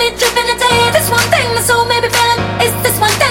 be tripping and this one thing my soul may be feeling. Is this one thing.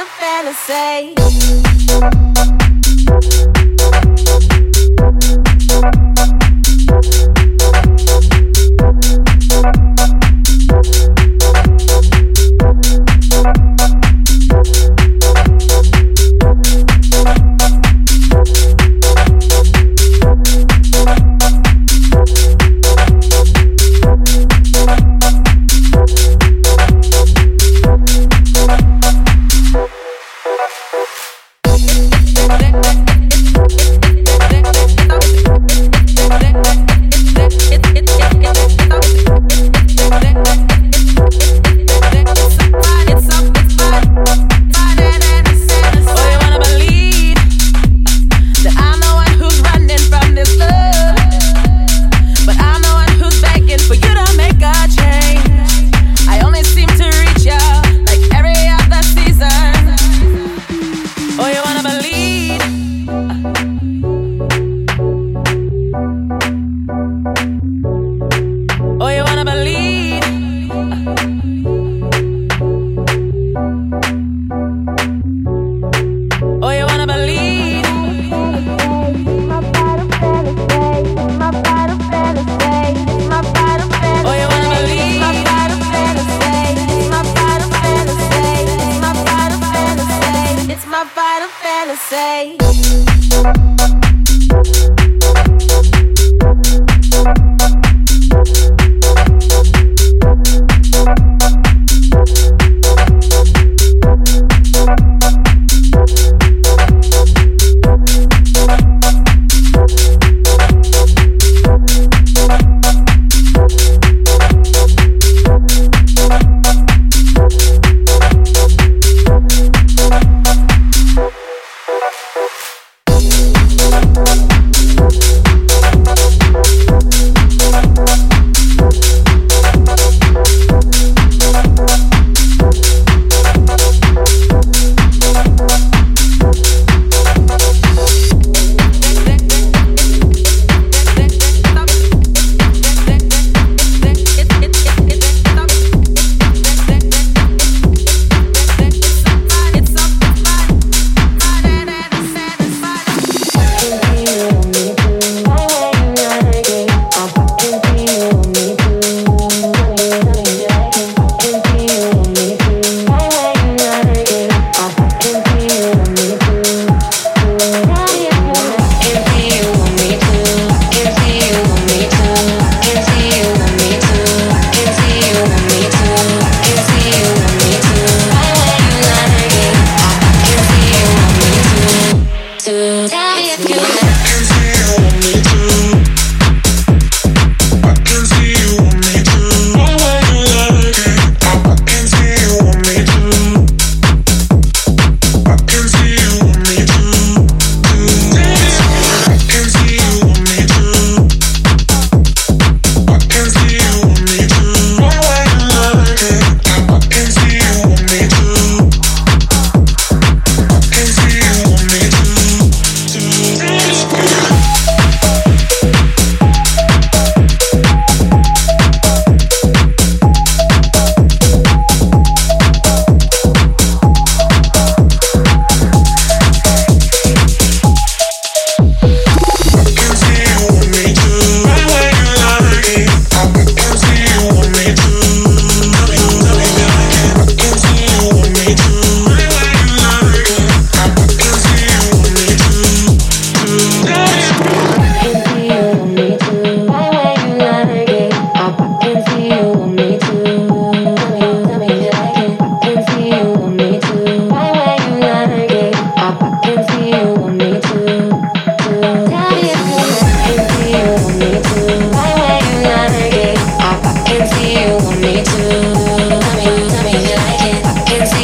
a fantasy.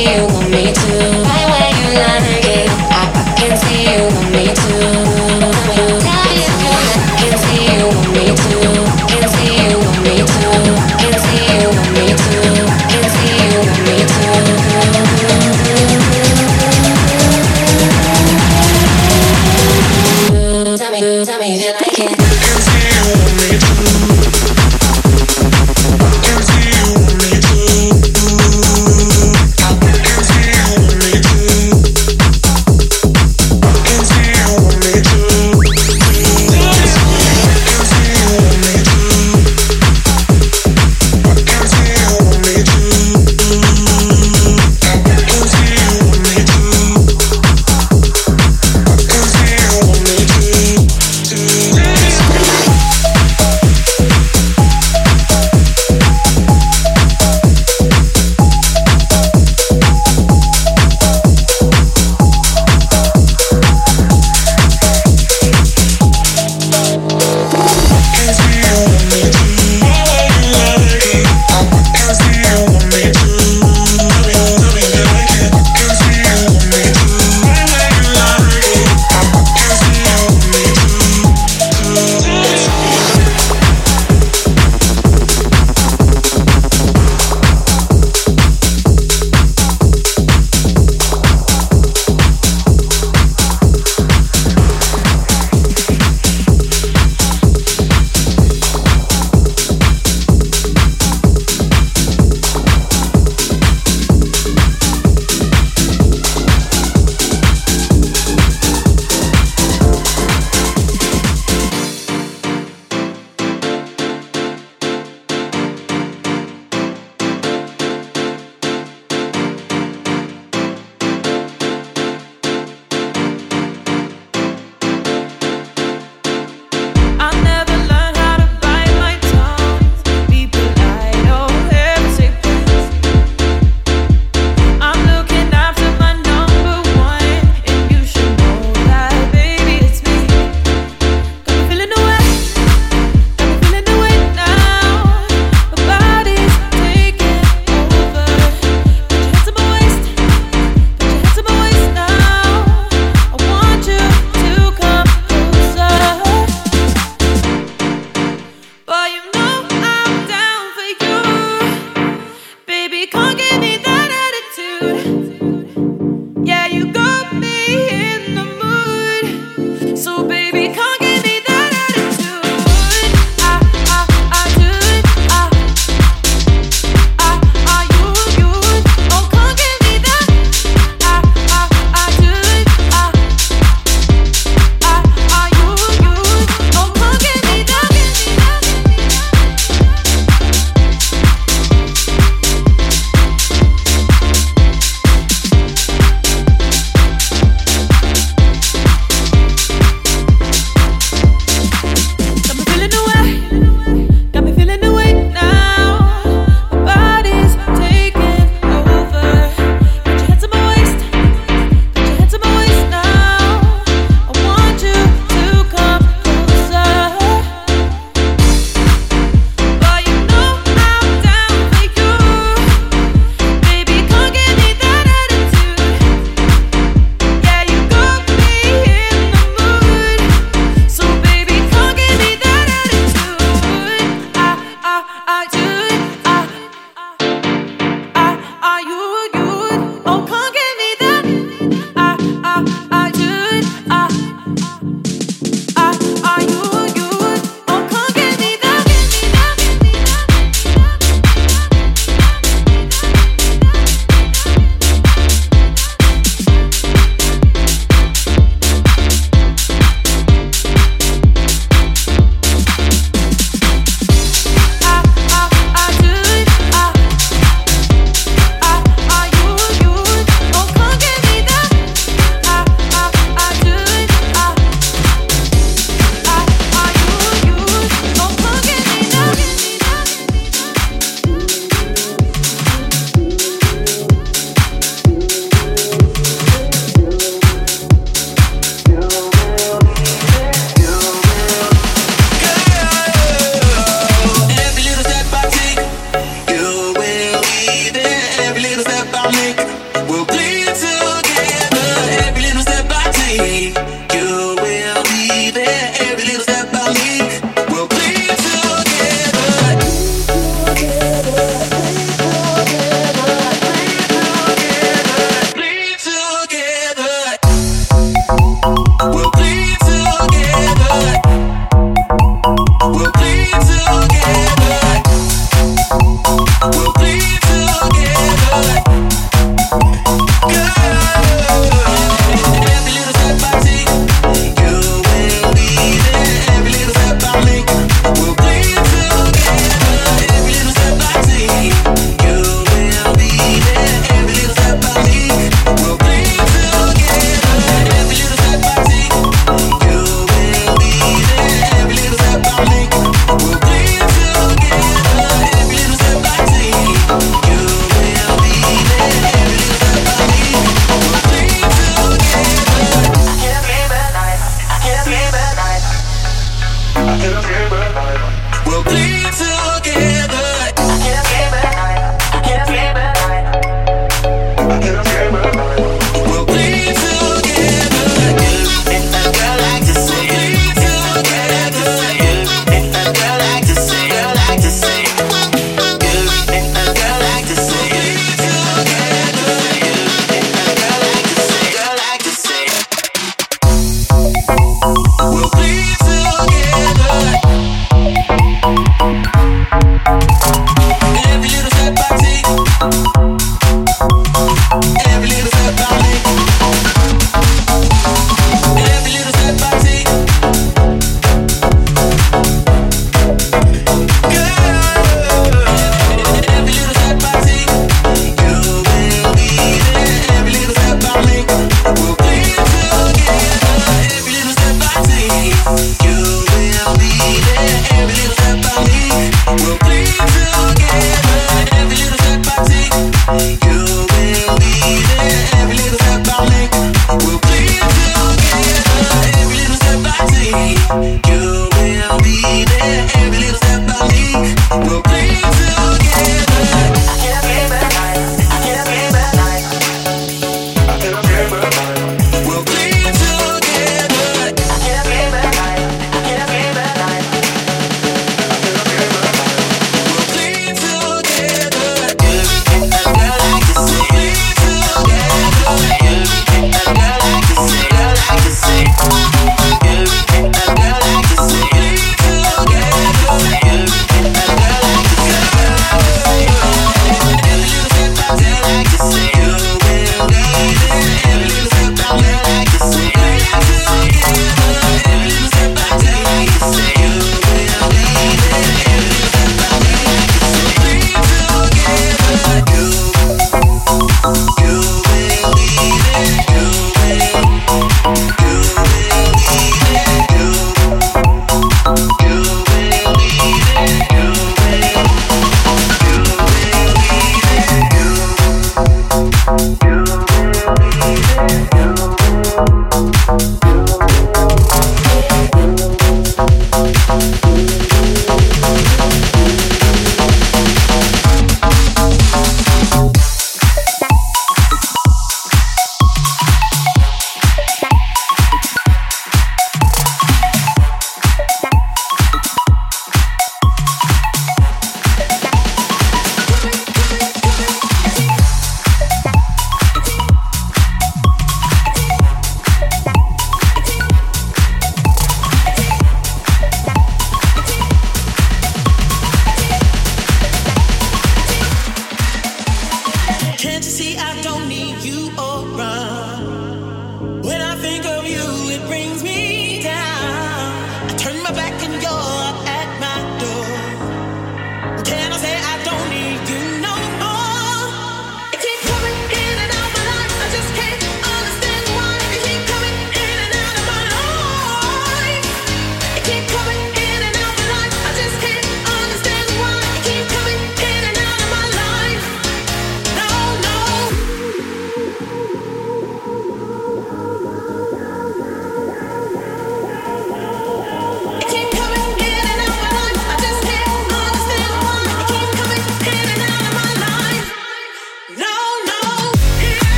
you.